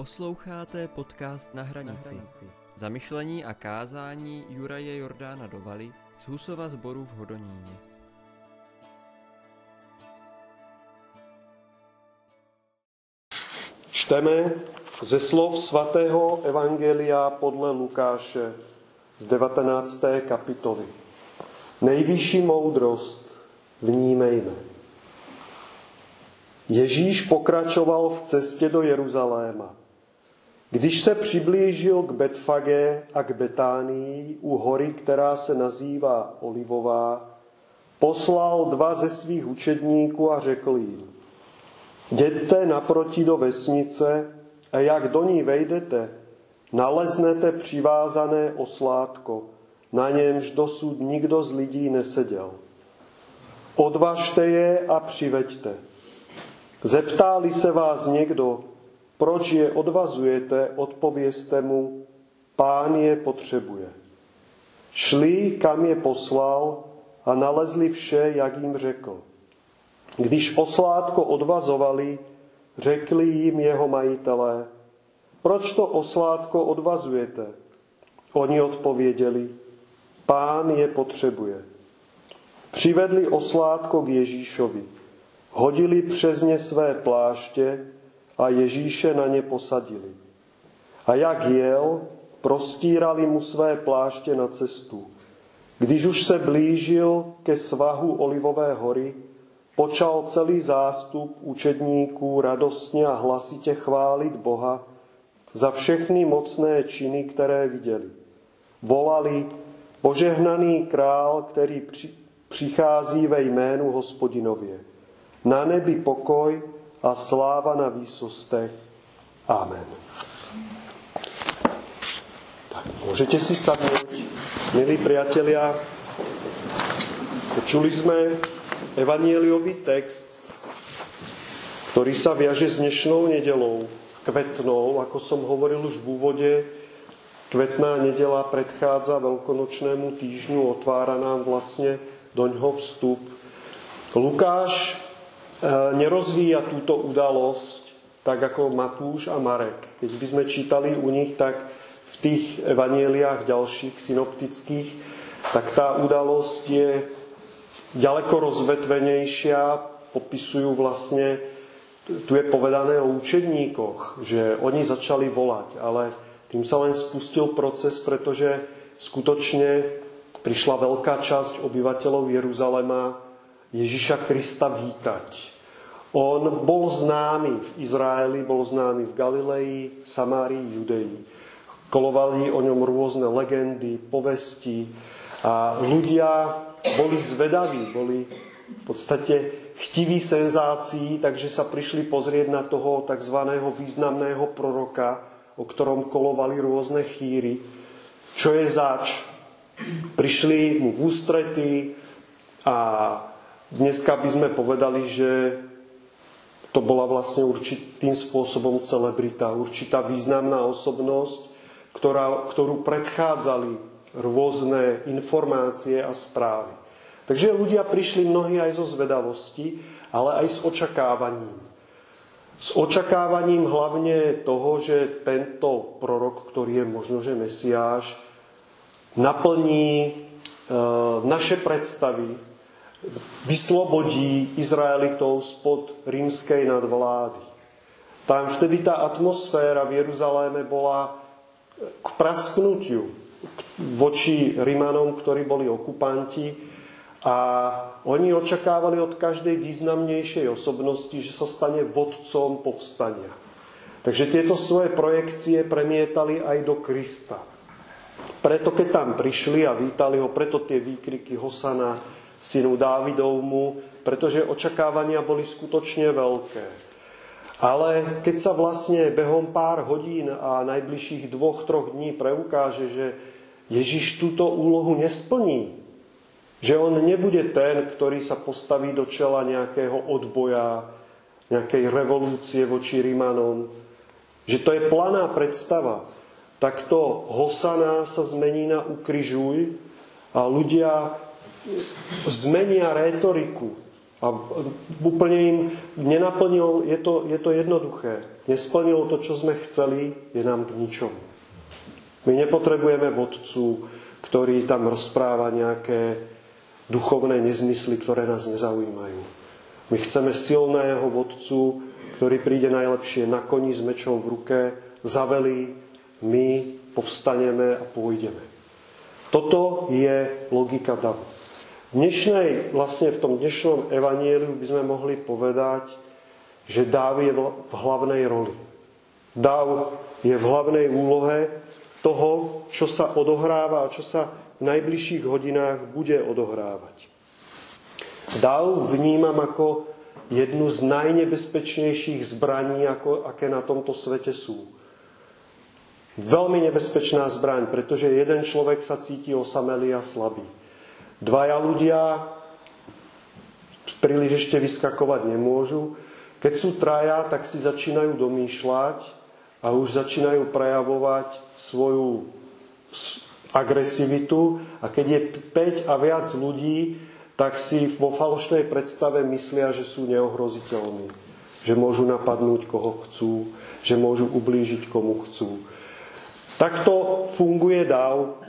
Posloucháte podcast Na hranici. Zamyšlení a kázání Juraje Jordána Dovaly z Husova zboru v Hodoníně. Čteme ze slov svatého Evangelia podle Lukáše z 19. kapitoly. Nejvyšší moudrost vnímejme. Ježíš pokračoval v cestě do Jeruzaléma. Když se přiblížil k Betfage a k Betánii u hory, která se nazývá Olivová, poslal dva ze svých učedníků a řekl jim, jděte naproti do vesnice a jak do ní vejdete, naleznete přivázané oslátko, na němž dosud nikdo z lidí neseděl. Odvažte je a přiveďte. Zeptáli se vás někdo, proč je odvazujete, odpověste mu, pán je potřebuje. Šli, kam je poslal a nalezli vše, jak jim řekl. Když oslátko odvazovali, řekli jim jeho majitelé, proč to oslátko odvazujete? Oni odpověděli, pán je potřebuje. Přivedli oslátko k Ježíšovi, hodili přes ně své pláště a Ježíše na ně posadili. A jak jel, prostírali mu své pláště na cestu. Když už se blížil ke svahu Olivové hory, počal celý zástup učedníků radostně a hlasitě chválit Boha za všechny mocné činy, které viděli. Volali, požehnaný král, který přichází ve jménu hospodinově. Na nebi pokoj a sláva na výsostech. Amen. Tak, môžete si sadnúť, milí priatelia. Počuli sme evanieliový text, ktorý sa viaže s dnešnou nedelou, kvetnou, ako som hovoril už v úvode. Kvetná nedela predchádza veľkonočnému týždňu, otvára nám vlastne do vstup. Lukáš nerozvíja túto udalosť tak ako Matúš a Marek. Keď by sme čítali u nich, tak v tých evanieliách ďalších synoptických, tak tá udalosť je ďaleko rozvetvenejšia, popisujú vlastne, tu je povedané o učedníkoch, že oni začali volať, ale tým sa len spustil proces, pretože skutočne prišla veľká časť obyvateľov Jeruzalema Ježiša Krista vítať. On bol známy v Izraeli, bol známy v Galilei, Samárii, Judei. Kolovali o ňom rôzne legendy, povesti a ľudia boli zvedaví, boli v podstate chtiví senzácií, takže sa prišli pozrieť na toho tzv. významného proroka, o ktorom kolovali rôzne chýry. Čo je zač? Prišli mu v ústrety a dneska by sme povedali, že to bola vlastne určitým spôsobom celebrita, určitá významná osobnosť, ktorá, ktorú predchádzali rôzne informácie a správy. Takže ľudia prišli mnohí aj zo zvedavosti, ale aj s očakávaním. S očakávaním hlavne toho, že tento prorok, ktorý je možno, že Mesiáš, naplní e, naše predstavy, vyslobodí Izraelitov spod rímskej nadvlády. Tam vtedy tá atmosféra v Jeruzaléme bola k prasknutiu voči Rimanom, ktorí boli okupanti a oni očakávali od každej významnejšej osobnosti, že sa stane vodcom povstania. Takže tieto svoje projekcie premietali aj do Krista. Preto keď tam prišli a vítali ho, preto tie výkriky Hosana, synu Dávidovmu, pretože očakávania boli skutočne veľké. Ale keď sa vlastne behom pár hodín a najbližších dvoch, troch dní preukáže, že Ježiš túto úlohu nesplní, že on nebude ten, ktorý sa postaví do čela nejakého odboja, nejakej revolúcie voči Rimanom, že to je planá predstava, tak to Hosana sa zmení na ukryžuj a ľudia zmenia rétoriku A úplne im nenaplnil, je to, je to jednoduché. Nesplnilo to, čo sme chceli, je nám k ničomu. My nepotrebujeme vodcu, ktorý tam rozpráva nejaké duchovné nezmysly, ktoré nás nezaujímajú. My chceme silného vodcu, ktorý príde najlepšie na koni s mečom v ruke, zavelí, my povstaneme a pôjdeme. Toto je logika davu. V dnešnej, vlastne v tom dnešnom evanieliu by sme mohli povedať, že dáv je v hlavnej roli. Dáv je v hlavnej úlohe toho, čo sa odohráva a čo sa v najbližších hodinách bude odohrávať. Dáv vnímam ako jednu z najnebezpečnejších zbraní, ako, aké na tomto svete sú. Veľmi nebezpečná zbraň, pretože jeden človek sa cíti osamelý a slabý. Dvaja ľudia príliš ešte vyskakovať nemôžu. Keď sú traja, tak si začínajú domýšľať a už začínajú prejavovať svoju agresivitu. A keď je 5 a viac ľudí, tak si vo falošnej predstave myslia, že sú neohroziteľní. Že môžu napadnúť, koho chcú. Že môžu ublížiť, komu chcú. Takto funguje dáv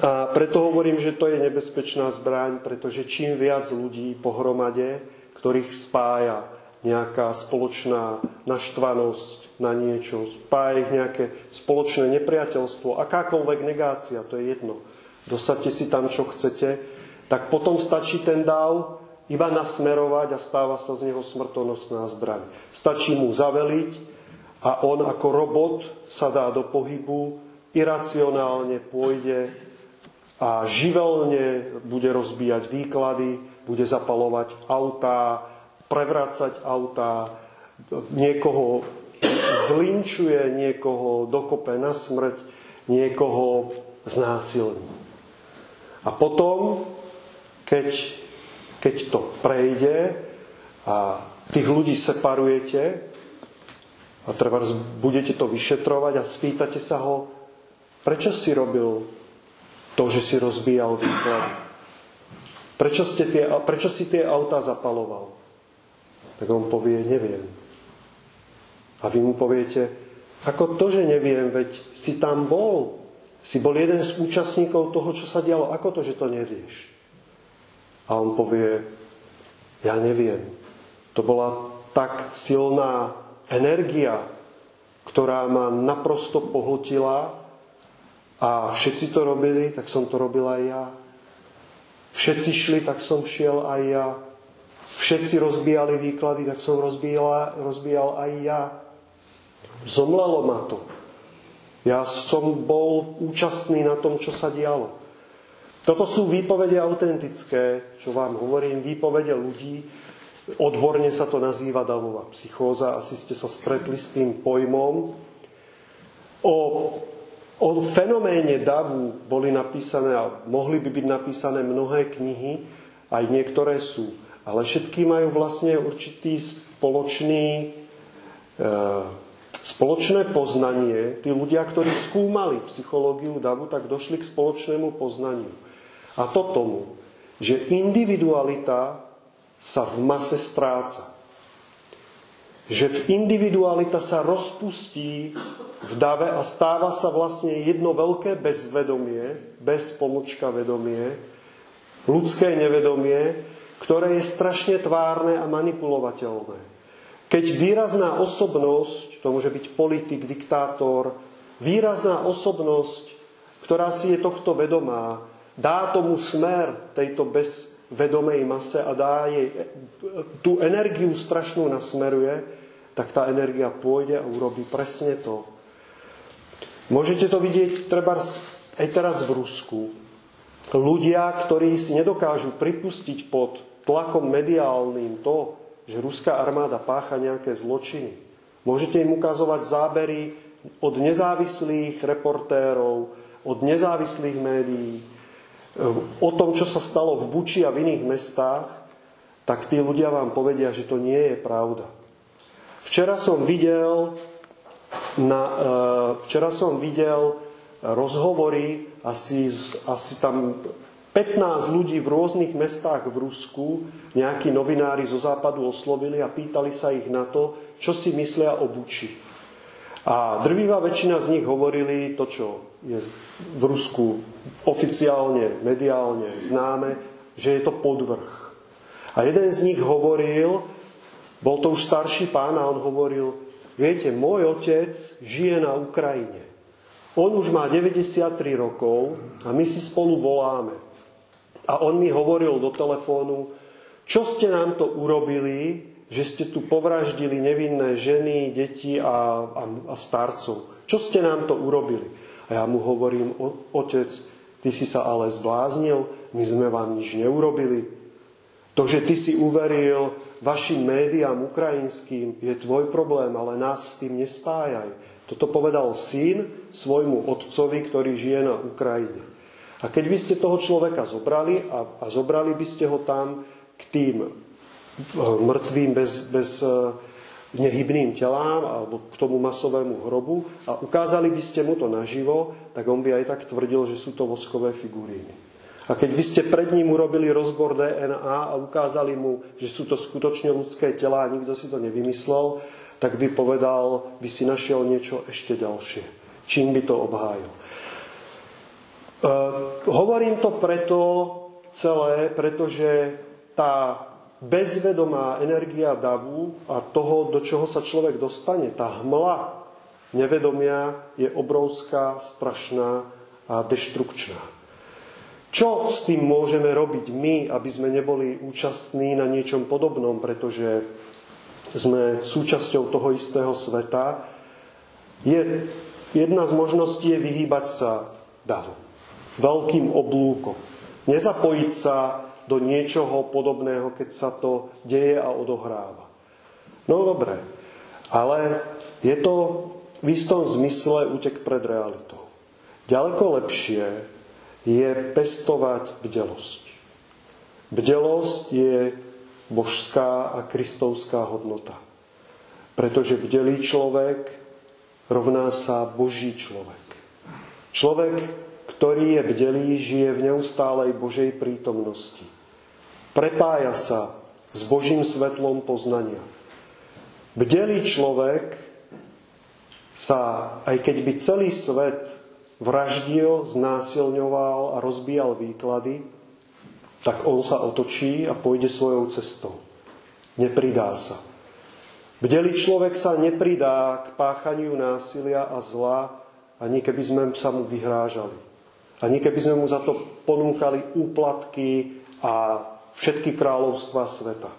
a preto hovorím, že to je nebezpečná zbraň, pretože čím viac ľudí pohromade, ktorých spája nejaká spoločná naštvanosť na niečo, spája ich nejaké spoločné nepriateľstvo, akákoľvek negácia, to je jedno. Dosadte si tam, čo chcete, tak potom stačí ten dáv iba nasmerovať a stáva sa z neho smrtonosná zbraň. Stačí mu zaveliť a on ako robot sa dá do pohybu, iracionálne pôjde a živelne bude rozbíjať výklady, bude zapalovať autá, prevracať autá, niekoho zlinčuje, niekoho dokope na smrť, niekoho znásilní. A potom, keď, keď to prejde a tých ľudí separujete a treba budete to vyšetrovať a spýtate sa ho, prečo si robil to, že si rozbíjal výklady. Prečo, ste tie, prečo si tie autá zapaloval? Tak on povie, neviem. A vy mu poviete, ako to, že neviem, veď si tam bol. Si bol jeden z účastníkov toho, čo sa dialo. Ako to, že to nevieš? A on povie, ja neviem. To bola tak silná energia, ktorá ma naprosto pohltila a všetci to robili, tak som to robil aj ja. Všetci šli, tak som šiel aj ja. Všetci rozbíjali výklady, tak som rozbíjal, rozbíjal aj ja. Zomlelo ma to. Ja som bol účastný na tom, čo sa dialo. Toto sú výpovede autentické, čo vám hovorím, výpovede ľudí. Odborne sa to nazýva davová psychóza. Asi ste sa stretli s tým pojmom. O O fenoméne davu boli napísané, a mohli by byť napísané mnohé knihy, aj niektoré sú. Ale všetky majú vlastne určitý spoločný, e, spoločné poznanie. Tí ľudia, ktorí skúmali psychológiu davu, tak došli k spoločnému poznaniu. A to tomu, že individualita sa v mase stráca. Že v individualita sa rozpustí v dave a stáva sa vlastne jedno veľké bezvedomie, bez pomočka vedomie, ľudské nevedomie, ktoré je strašne tvárne a manipulovateľné. Keď výrazná osobnosť, to môže byť politik, diktátor, výrazná osobnosť, ktorá si je tohto vedomá, dá tomu smer tejto bezvedomej mase a dá jej tú energiu strašnú nasmeruje, tak tá energia pôjde a urobí presne to, Môžete to vidieť treba aj teraz v Rusku. Ľudia, ktorí si nedokážu pripustiť pod tlakom mediálnym to, že ruská armáda pácha nejaké zločiny. Môžete im ukazovať zábery od nezávislých reportérov, od nezávislých médií, o tom, čo sa stalo v Buči a v iných mestách, tak tí ľudia vám povedia, že to nie je pravda. Včera som videl na, e, včera som videl rozhovory, asi, asi tam 15 ľudí v rôznych mestách v Rusku, nejakí novinári zo západu oslovili a pýtali sa ich na to, čo si myslia o Buči. A drvivá väčšina z nich hovorili to, čo je v Rusku oficiálne, mediálne známe, že je to podvrh. A jeden z nich hovoril, bol to už starší pán a on hovoril, viete, môj otec žije na Ukrajine. On už má 93 rokov a my si spolu voláme. A on mi hovoril do telefónu, čo ste nám to urobili, že ste tu povraždili nevinné ženy, deti a, a, a starcov. Čo ste nám to urobili? A ja mu hovorím, otec, ty si sa ale zbláznil, my sme vám nič neurobili. To, že ty si uveril vašim médiám ukrajinským, je tvoj problém, ale nás s tým nespájaj. Toto povedal syn svojmu otcovi, ktorý žije na Ukrajine. A keď by ste toho človeka zobrali a, a zobrali by ste ho tam k tým eh, mŕtvým bez, bez eh, nehybným telám alebo k tomu masovému hrobu a ukázali by ste mu to naživo, tak on by aj tak tvrdil, že sú to voskové figuríny. A keď by ste pred ním urobili rozbor DNA a ukázali mu, že sú to skutočne ľudské tela a nikto si to nevymyslel, tak by povedal, by si našiel niečo ešte ďalšie. Čím by to obhájil? Eh, hovorím to preto celé, pretože tá bezvedomá energia davu a toho, do čoho sa človek dostane, tá hmla nevedomia je obrovská, strašná a deštrukčná. Čo s tým môžeme robiť my, aby sme neboli účastní na niečom podobnom, pretože sme súčasťou toho istého sveta, je, jedna z možností je vyhýbať sa davu veľkým oblúkom. Nezapojiť sa do niečoho podobného, keď sa to deje a odohráva. No dobre, ale je to v istom zmysle útek pred realitou. Ďaleko lepšie je pestovať bdelosť. Bdelosť je božská a kristovská hodnota. Pretože bdelý človek rovná sa boží človek. Človek, ktorý je bdelý, žije v neustálej Božej prítomnosti. Prepája sa s Božím svetlom poznania. Bdelý človek sa, aj keď by celý svet vraždil, znásilňoval a rozbíjal výklady, tak on sa otočí a pôjde svojou cestou. Nepridá sa. Bdelý človek sa nepridá k páchaniu násilia a zla, ani keby sme sa mu vyhrážali. Ani keby sme mu za to ponúkali úplatky a všetky kráľovstva sveta.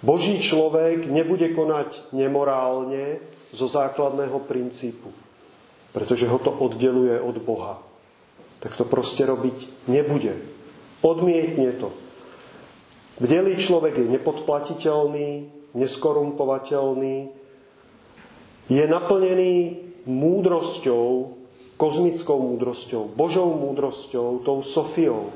Boží človek nebude konať nemorálne zo základného princípu, pretože ho to oddeluje od Boha. Tak to proste robiť nebude. Odmietne to. Bdelý človek je nepodplatiteľný, neskorumpovateľný, je naplnený múdrosťou, kozmickou múdrosťou, Božou múdrosťou, tou Sofiou.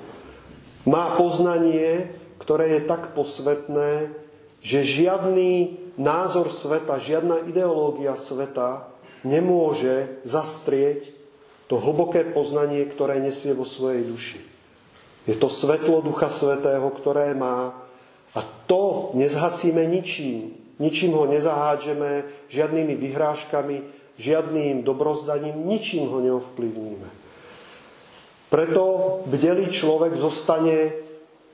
Má poznanie, ktoré je tak posvetné, že žiadny názor sveta, žiadna ideológia sveta nemôže zastrieť to hlboké poznanie, ktoré nesie vo svojej duši. Je to svetlo Ducha Svetého, ktoré má a to nezhasíme ničím. Ničím ho nezahádžeme, žiadnymi vyhrážkami, žiadnym dobrozdaním, ničím ho neovplyvníme. Preto bdelý človek zostane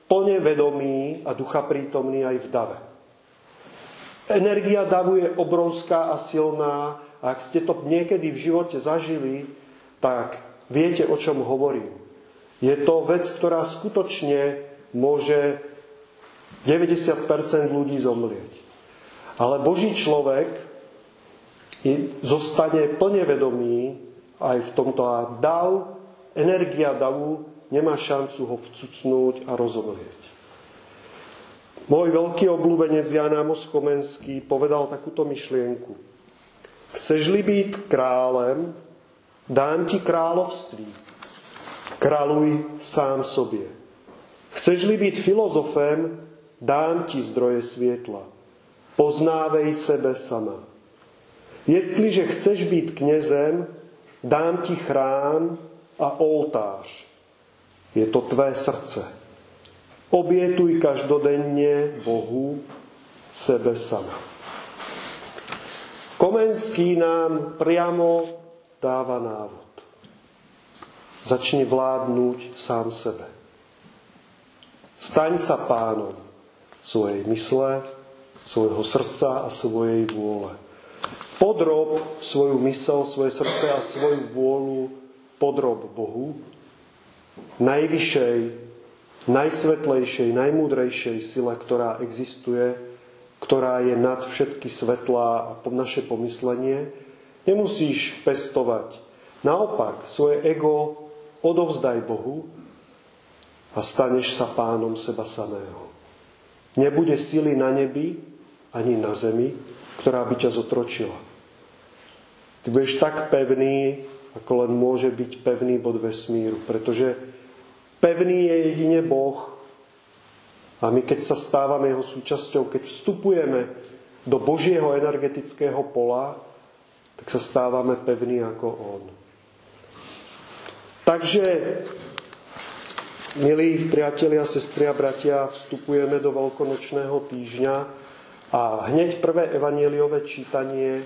plne vedomý a ducha prítomný aj v dave. Energia davu je obrovská a silná ak ste to niekedy v živote zažili, tak viete, o čom hovorím. Je to vec, ktorá skutočne môže 90% ľudí zomlieť. Ale Boží človek zostane plne vedomý aj v tomto a dav, energia davu nemá šancu ho vcucnúť a rozomrieť. Môj veľký obľúbenec Jan Amos Komenský povedal takúto myšlienku. Chceš-li byť králem, dám ti kráľovství. Kráľuj sám sobie. Chceš-li byť filozofem, dám ti zdroje svietla. Poznávej sebe sama. Jestliže chceš byť knězem, dám ti chrám a oltář. Je to tvé srdce. Obietuj každodenne Bohu sebe sama. Komenský nám priamo dáva návod. Začni vládnuť sám sebe. Staň sa pánom svojej mysle, svojho srdca a svojej vôle. Podrob svoju mysel, svoje srdce a svoju vôľu podrob Bohu, najvyššej, najsvetlejšej, najmúdrejšej sile, ktorá existuje, ktorá je nad všetky svetlá a naše pomyslenie. Nemusíš pestovať. Naopak, svoje ego odovzdaj Bohu a staneš sa pánom seba samého. Nebude sily na nebi ani na zemi, ktorá by ťa zotročila. Ty budeš tak pevný, ako len môže byť pevný bod vesmíru, pretože pevný je jedine Boh. A my keď sa stávame jeho súčasťou, keď vstupujeme do Božieho energetického pola, tak sa stávame pevní ako On. Takže, milí priatelia, sestri a bratia, vstupujeme do veľkonočného týždňa a hneď prvé evanieliové čítanie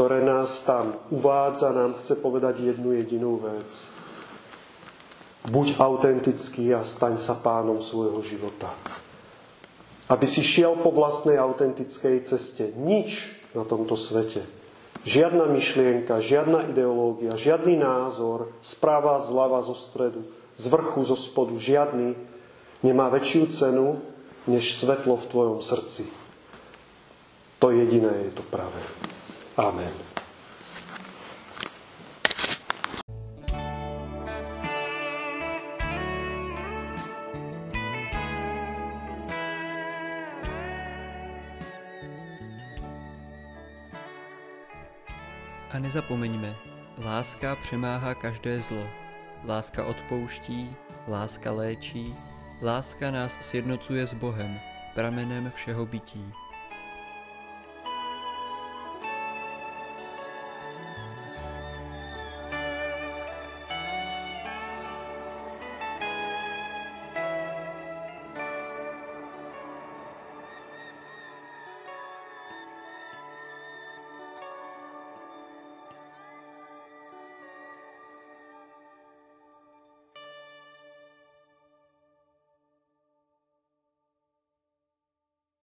ktoré nás tam uvádza, nám chce povedať jednu jedinú vec. Buď autentický a staň sa pánom svojho života. Aby si šiel po vlastnej autentickej ceste. Nič na tomto svete. Žiadna myšlienka, žiadna ideológia, žiadny názor, správa zľava zo stredu, z vrchu, zo spodu, žiadny nemá väčšiu cenu, než svetlo v tvojom srdci. To jediné je to pravé. Amen. Nezapomeňme, láska přemáhá každé zlo. Láska odpouští, láska léčí, láska nás sjednocuje s Bohem, pramenem všeho bytí.